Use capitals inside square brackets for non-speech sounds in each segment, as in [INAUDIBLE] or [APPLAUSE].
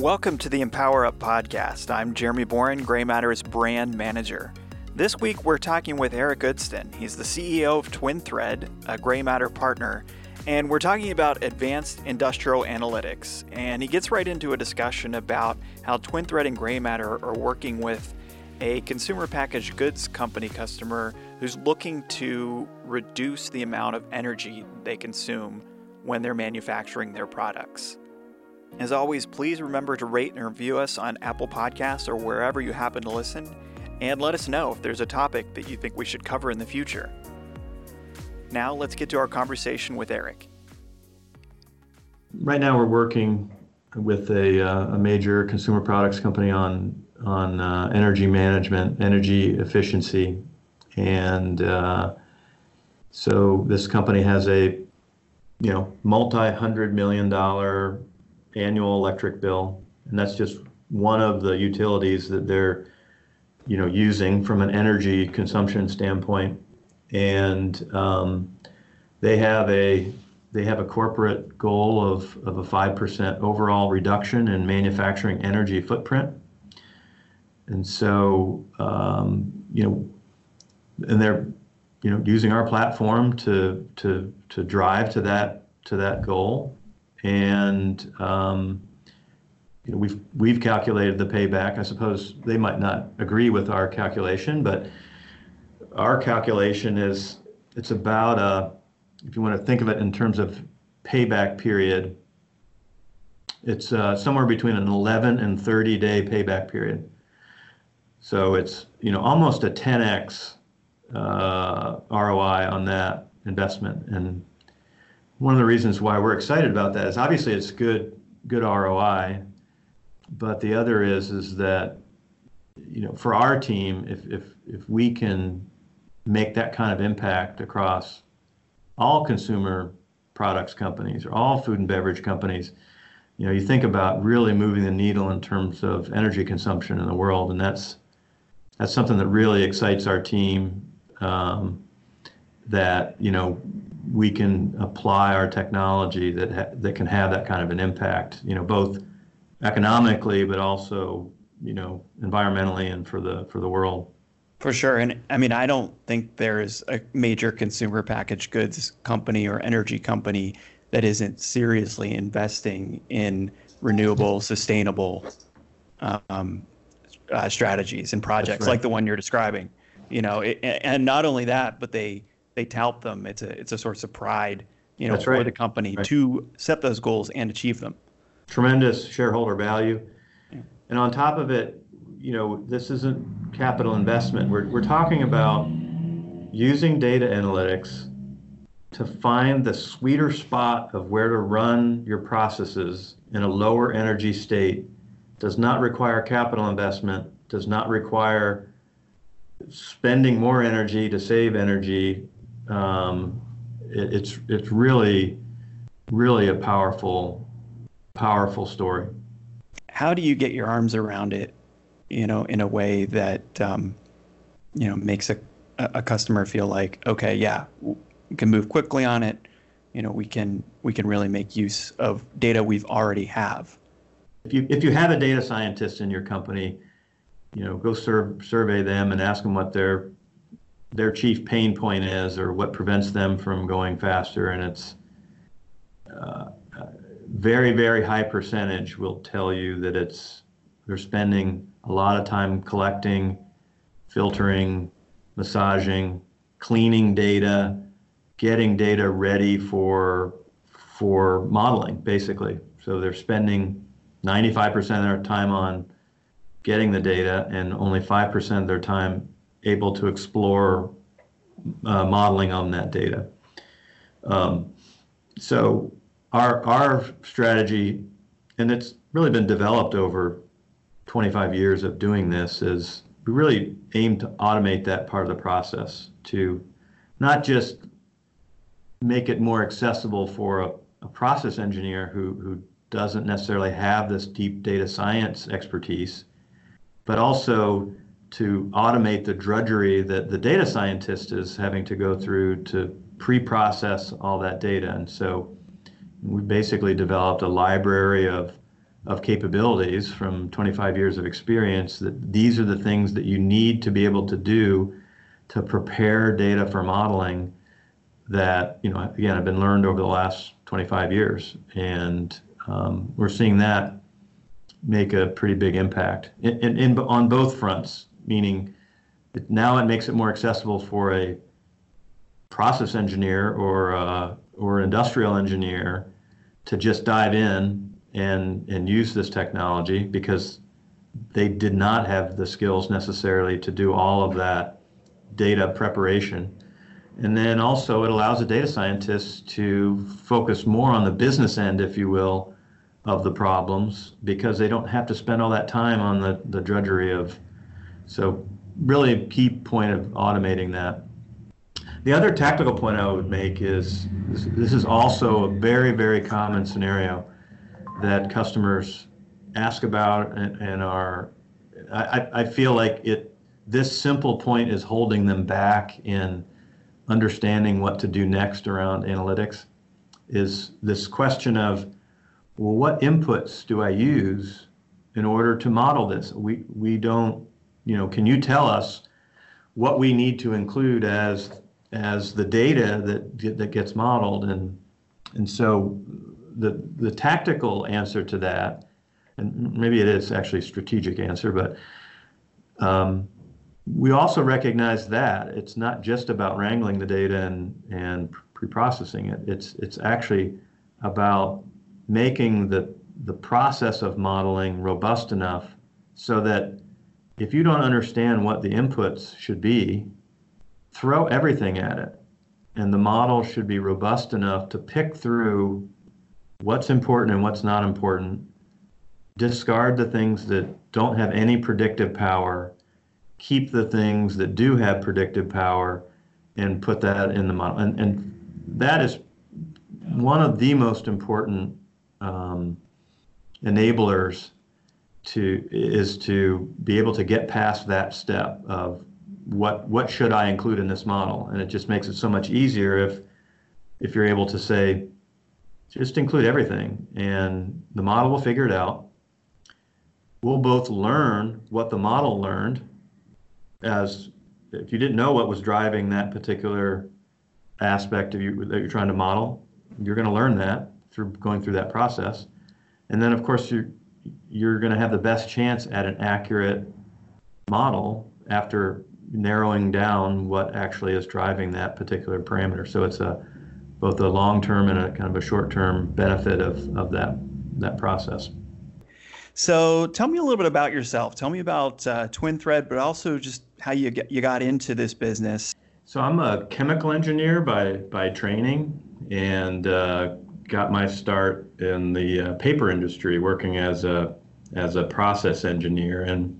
Welcome to the emPOWERUP podcast. I'm Jeremy Boren, GrayMatter's brand manager. This week we're talking with Erik Udstuen. He's the CEO of TwinThread, a GrayMatter partner, and we're talking about advanced industrial analytics. And he gets right into a discussion about how TwinThread and GrayMatter are working with a consumer packaged goods company customer who's looking to reduce the amount of energy they consume when they're manufacturing their products. As always, please remember to rate and review us on Apple Podcasts or wherever you happen to listen, and let us know if there's a topic that you think we should cover in the future. Now, let's get to our conversation with Erik. Right now, we're working with a, uh, a major consumer products company on on uh, energy management, energy efficiency, and uh, so this company has a you know multi hundred million dollar annual electric bill, and that's just one of the utilities that they're, you know, using from an energy consumption standpoint. And um, they have a they have a corporate goal of, of a 5% overall reduction in manufacturing energy footprint. And so, um, you know, and they're, you know, using our platform to, to, to drive to that, to that goal and um, you know, we've we've calculated the payback. I suppose they might not agree with our calculation, but our calculation is it's about a if you want to think of it in terms of payback period, it's uh, somewhere between an 11 and 30 day payback period. So it's you know almost a 10x uh, ROI on that investment, and one of the reasons why we're excited about that is obviously it's good good ROI, but the other is is that you know for our team if if if we can make that kind of impact across all consumer products companies or all food and beverage companies you know you think about really moving the needle in terms of energy consumption in the world and that's that's something that really excites our team um, that you know we can apply our technology that ha- that can have that kind of an impact. You know, both economically, but also you know environmentally and for the for the world. For sure, and I mean, I don't think there's a major consumer packaged goods company or energy company that isn't seriously investing in renewable, sustainable um, uh, strategies and projects right. like the one you're describing. You know, it, and not only that, but they they tout them. It's a it's a source of pride, you know, for the company right. to set those goals and achieve them. Tremendous shareholder value, yeah. and on top of it, you know, this isn't capital investment. We're we're talking about using data analytics to find the sweeter spot of where to run your processes in a lower energy state does not require capital investment, does not require spending more energy to save energy um, it, it's it's really really a powerful powerful story. How do you get your arms around it, you know, in a way that um, you know makes a a customer feel like okay, yeah, we can move quickly on it. You know, we can we can really make use of data we've already have. If you if you have a data scientist in your company, you know, go serve, survey them and ask them what their their chief pain point is or what prevents them from going faster. And it's uh, very very high percentage will tell you that it's they're spending a lot of time collecting filtering massaging cleaning data getting data ready for for modeling basically. So they're spending 95% of their time on getting the data and only 5% of their time able to explore uh, modeling on that data. Um, so our our strategy, and it's really been developed over 25 years of doing this, is we really aim to automate that part of the process to not just make it more accessible for a, a process engineer who, who doesn't necessarily have this deep data science expertise, but also to automate the drudgery that the data scientist is having to go through to pre-process all that data. And so we basically developed a library of of capabilities from 25 years of experience that these are the things that you need to be able to do to prepare data for modeling that you know again have been learned over the last 25 years and um, we're seeing that make a pretty big impact in, in, in, on both fronts meaning now it makes it more accessible for a process engineer or uh, or industrial engineer to just dive in and and use this technology because they did not have the skills necessarily to do all of that data preparation. And then also it allows a data scientist to focus more on the business end, if you will, of the problems because they don't have to spend all that time on the, the drudgery of so really a key point of automating that. The other tactical point I would make is this, this is also a very, very common scenario that customers ask about and, and are, I, I feel like it, this simple point is holding them back in understanding what to do next around analytics is this question of, well, what inputs do I use in order to model this? We, we don't, you know, can you tell us what we need to include as as the data that that gets modeled? And and so the the tactical answer to that and maybe it is actually a strategic answer but um, we also recognize that it's not just about wrangling the data and and pre-processing it. It's it's actually about making the the process of modeling robust enough so that if you don't understand what the inputs should be throw everything at it. And the model should be robust enough to pick through what's important and what's not important, discard the things that don't have any predictive power, keep the things that do have predictive power, and put that in the model. And, and that is one of the most important um, enablers to is to be able to get past that step of what what should I include in this model? And it just makes it so much easier if if you're able to say, just include everything, and the model will figure it out. We'll both learn what the model learned, as if you didn't know what was driving that particular aspect of you that you're trying to model, you're going to learn that through going through that process, and then of course you're you're going to have the best chance at an accurate model after narrowing down what actually is driving that particular parameter. So it's a both a long-term and a kind of a short-term benefit of, of that that process. So tell me a little bit about yourself. Tell me about uh, TwinThread, but also just how you get, you got into this business. So I'm a chemical engineer by by training, and uh, got my start in the uh, paper industry, working as a as a process engineer. And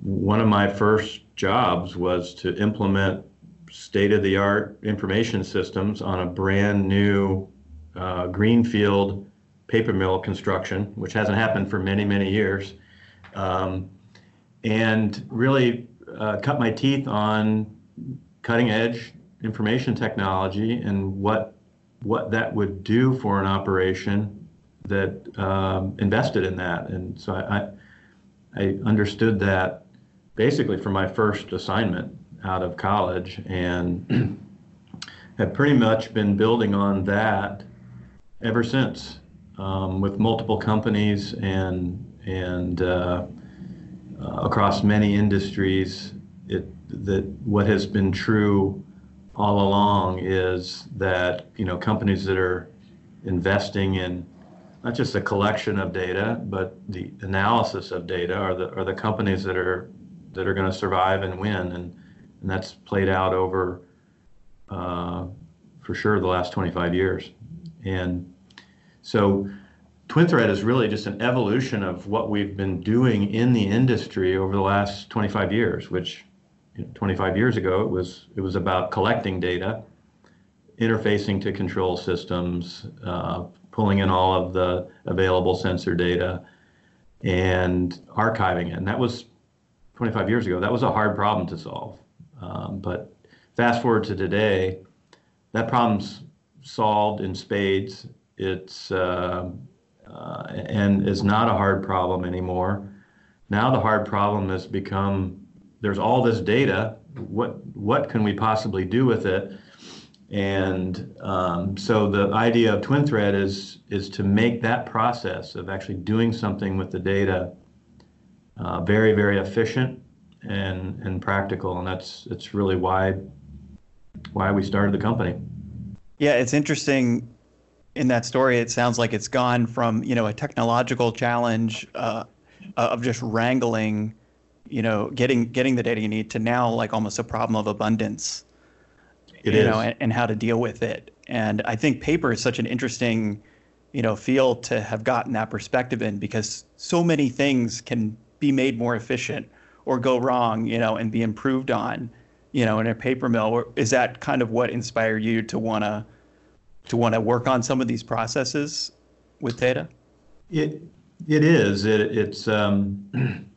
one of my first jobs was to implement state of the art information systems on a brand new uh, greenfield paper mill construction, which hasn't happened for many, many years. Um, and really uh, cut my teeth on cutting edge information technology and what what that would do for an operation that um, invested in that. And so I, I, understood that basically for my first assignment out of college and [CLEARS THROAT] have pretty much been building on that ever since um, with multiple companies and and uh, uh, across many industries it that what has been true all along is that you know companies that are investing in not just a collection of data but the analysis of data are the are the companies that are that are going to survive and win, and and that's played out over uh, for sure the last 25 years, and so. TwinThread is really just an evolution of what we've been doing in the industry over the last 25 years, which you know, 25 years ago it was it was about collecting data, interfacing to control systems, uh, pulling in all of the available sensor data, and archiving it. And that was 25 years ago, that was a hard problem to solve. Um, but fast forward to today, that problem's solved in spades. It's uh, uh, and is not a hard problem anymore. Now the hard problem has become there's all this data. What what can we possibly do with it? And um, so the idea of TwinThread is is to make that process of actually doing something with the data uh, very very efficient and and practical, and that's it's really why why we started the company. Yeah, it's interesting. In that story, it sounds like it's gone from you know a technological challenge uh, of just wrangling, you know, getting getting the data you need to now like almost a problem of abundance. It you is. know, and, and how to deal with it. And I think paper is such an interesting, you know, field to have gotten that perspective in because so many things can be made more efficient or go wrong, you know, and be improved on, you know, in a paper mill. Is that kind of what inspired you to wanna to want to work on some of these processes with data? It it is. It, it's um, [CLEARS THROAT]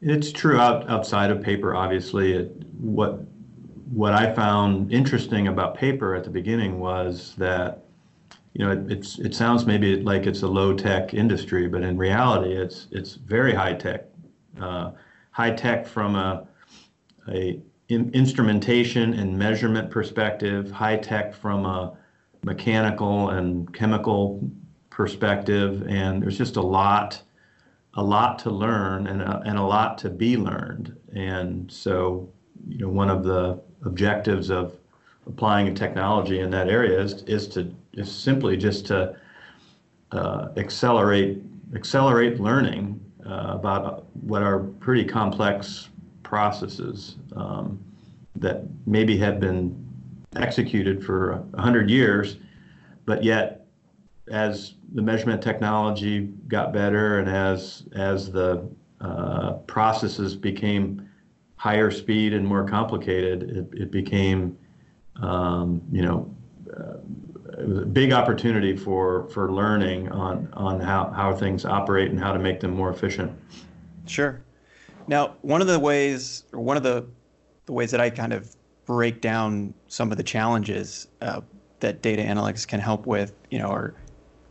it's true out, outside of paper. Obviously, it, what what I found interesting about paper at the beginning was that you know it, it's it sounds maybe like it's a low tech industry, but in reality, it's it's very high tech. Uh, high tech from a a in, instrumentation and measurement perspective. High tech from a mechanical and chemical perspective, and there's just a lot, a lot to learn and a, and a lot to be learned. And so, you know, one of the objectives of applying a technology in that area is, is to is simply just to uh, accelerate accelerate learning uh, about what are pretty complex processes um, that maybe have been executed for 100 years, but yet as the measurement technology got better and as as the uh, processes became higher speed and more complicated, it, it became um, you know uh, it was a big opportunity for for learning on on how how things operate and how to make them more efficient. Sure. Now, one of the ways, or one of the the ways that I kind of break down some of the challenges uh, that data analytics can help with, you know, are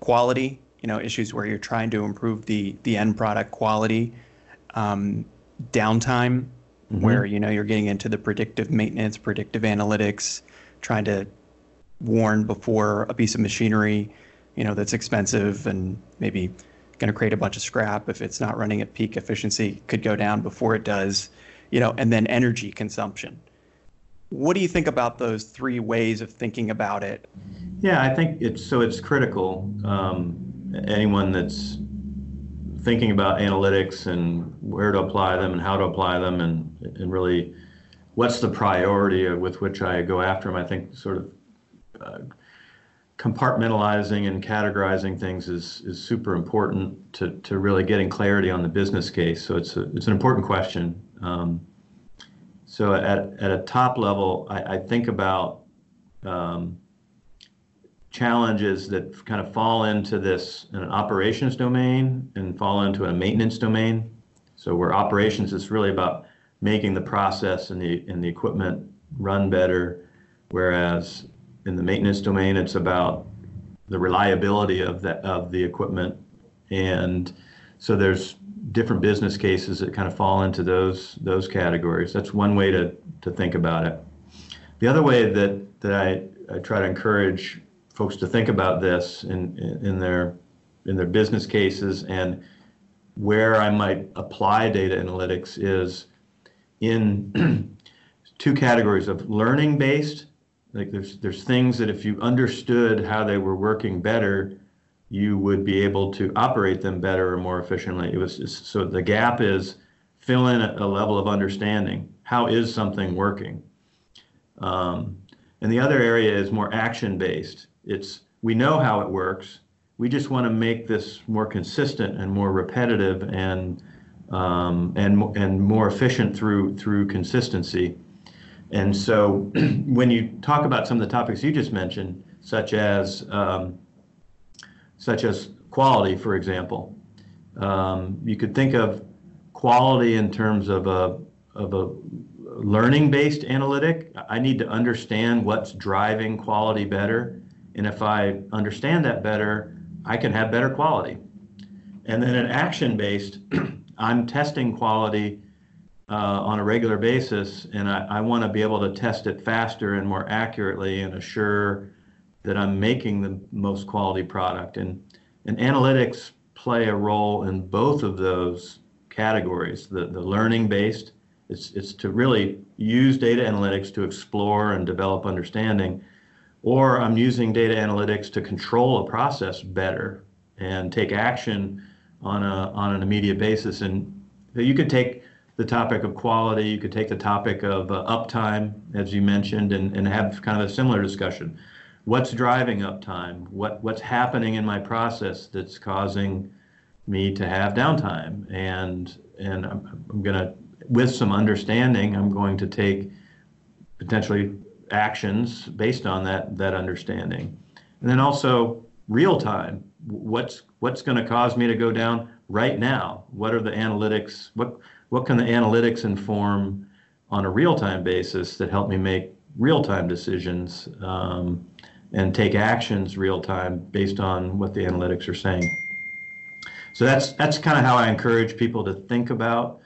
quality, you know, issues where you're trying to improve the the end product quality, um, downtime, mm-hmm. where you know you're getting into the predictive maintenance, predictive analytics, trying to warn before a piece of machinery, you know, that's expensive and maybe going to create a bunch of scrap if it's not running at peak efficiency could go down before it does, you know, and then energy consumption. What do you think about those three ways of thinking about it? Yeah, I think it's so it's critical. Um, anyone that's thinking about analytics and where to apply them and how to apply them and and really what's the priority with which I go after them. I think sort of uh, compartmentalizing and categorizing things is is super important to to really getting clarity on the business case. So it's a, it's an important question. Um, so at at a top level, I, I think about um, challenges that kind of fall into this an operations domain and fall into a maintenance domain. So where operations is really about making the process and the and the equipment run better, whereas in the maintenance domain, it's about the reliability of that of the equipment, and so there's different business cases that kind of fall into those those categories. That's one way to to think about it. The other way that that I, I try to encourage folks to think about this in in their in their business cases and where I might apply data analytics is in [CLEARS THROAT] two categories of learning based like there's there's things that if you understood how they were working better, you would be able to operate them better or more efficiently. It was just, so the gap is fill in a, a level of understanding. How is something working? Um, and the other area is more action based. It's we know how it works. We just want to make this more consistent and more repetitive and um, and and more efficient through through consistency. And so [CLEARS THROAT] when you talk about some of the topics you just mentioned, such as um, such as quality, for example, um, you could think of quality in terms of a of a learning-based analytic. I need to understand what's driving quality better, and if I understand that better, I can have better quality. And then an action based, [CLEARS THROAT] I'm testing quality uh, on a regular basis, and I, I want to be able to test it faster and more accurately and assure that I'm making the most quality product. And, and analytics play a role in both of those categories. The, the learning based, it's, it's to really use data analytics to explore and develop understanding, or I'm using data analytics to control a process better and take action on, a, on an immediate basis. And you could take the topic of quality, you could take the topic of uh, uptime, as you mentioned, and, and have kind of a similar discussion. What's driving uptime? What, what's happening in my process that's causing me to have downtime? And, and I'm, I'm to, with some understanding, I'm going to take potentially actions based on that, that understanding. And then also real time. What's, what's going to cause me to go down right now? What are the analytics? What, what can the analytics inform on a real-time basis that help me make real-time decisions um, and take actions real-time based on what the analytics are saying. So that's that's kind of how I encourage people to think about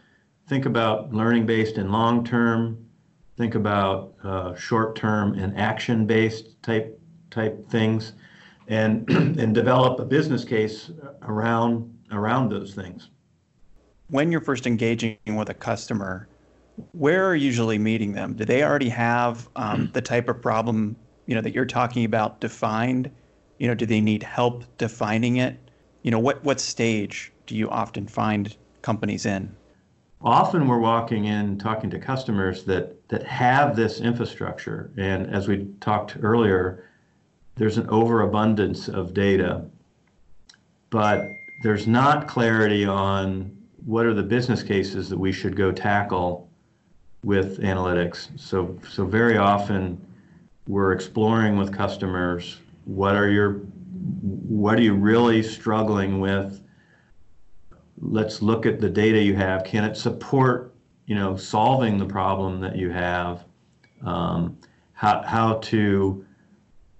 think about learning-based and long-term, think about uh, short-term and action-based type type things, and [CLEARS THROAT] and develop a business case around around those things when you're first engaging with a customer, where are you usually meeting them? Do they already have um, the type of problem you know that you're talking about defined? You know, do they need help defining it? You know, what what stage do you often find companies in? Often we're walking in talking to customers that that have this infrastructure, and as we talked earlier, there's an overabundance of data, but there's not clarity on what are the business cases that we should go tackle with analytics. So, so very often we're exploring with customers what are your what are you really struggling with? Let's look at the data you have. Can it support you know solving the problem that you have? Um, how, how to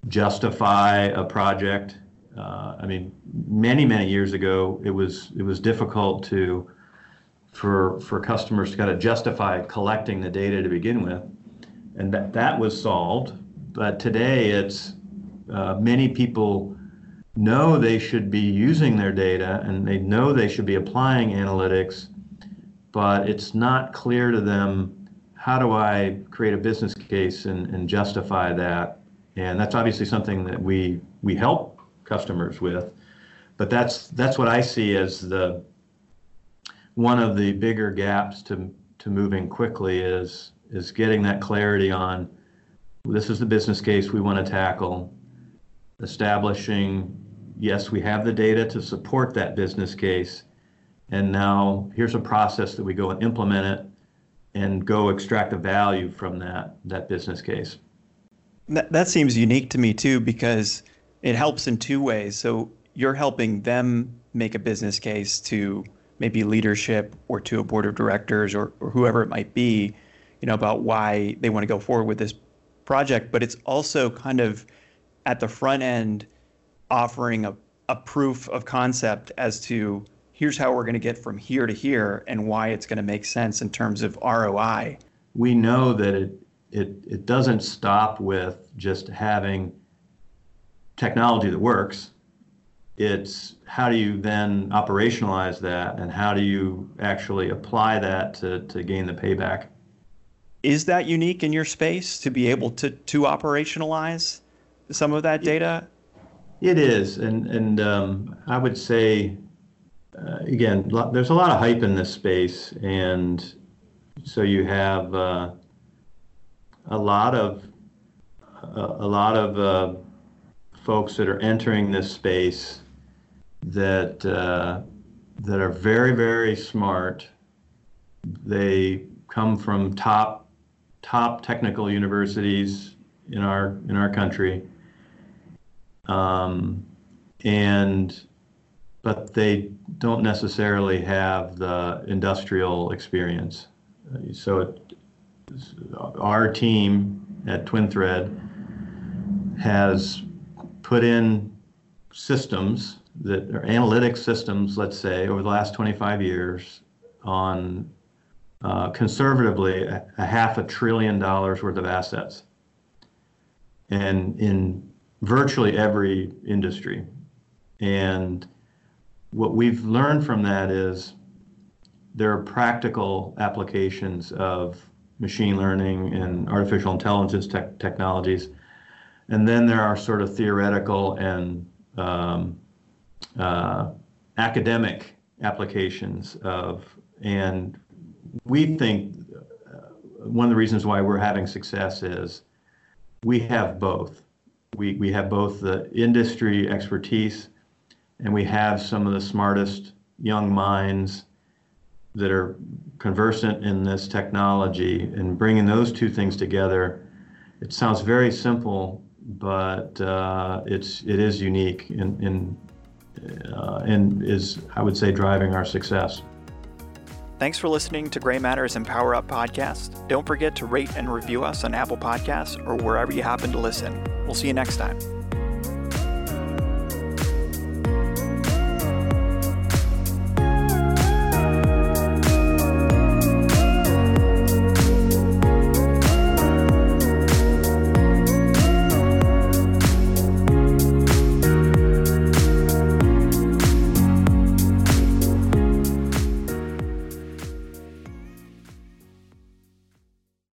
justify a project? Uh, I mean, many many years ago, it was it was difficult to for for customers to kind of justify collecting the data to begin with, and that that was solved. But today, it's uh, many people know they should be using their data and they know they should be applying analytics, but it's not clear to them how do I create a business case and, and justify that. And that's obviously something that we we help customers with. But that's that's what I see as the one of the bigger gaps to to moving quickly is is getting that clarity on this is the business case we want to tackle, establishing yes we have the data to support that business case, and now here's a process that we go and implement it and go extract the value from that that business case. That, that seems unique to me too because it helps in two ways. So you're helping them make a business case to maybe leadership or to a board of directors or, or whoever it might be, you know, about why they want to go forward with this project. But it's also kind of at the front end offering a, a proof of concept as to here's how we're going to get from here to here and why it's going to make sense in terms of ROI. We know that it it, it doesn't stop with just having technology that works. It's how do you then operationalize that and how do you actually apply that to, to gain the payback? Is that unique in your space to be able to, to operationalize some of that data? It is. And, and um, I would say, uh, again, there's a lot of hype in this space. And so you have uh, a lot of a, a lot of uh, folks that are entering this space that uh, that are very very smart. They come from top top technical universities in our in our country, um, and but they don't necessarily have the industrial experience. So it, our team at TwinThread has put in systems that are analytic systems, let's say, over the last 25 years on uh, conservatively a, a, half a trillion dollars worth of assets. And in virtually every industry. And what we've learned from that is there are practical applications of machine learning and artificial intelligence te- technologies. And then there are sort of theoretical and um, uh, academic applications of, and we think uh, one of the reasons why we're having success is we have both. We, we have both the industry expertise and we have some of the smartest young minds that are conversant in this technology and bringing those two things together. It sounds very simple, but uh, it's it is unique in, in uh, and is, I would say, driving our success. Thanks for listening to GrayMatter's and Power Up podcast. Don't forget to rate and review us on Apple Podcasts or wherever you happen to listen. We'll see you next time.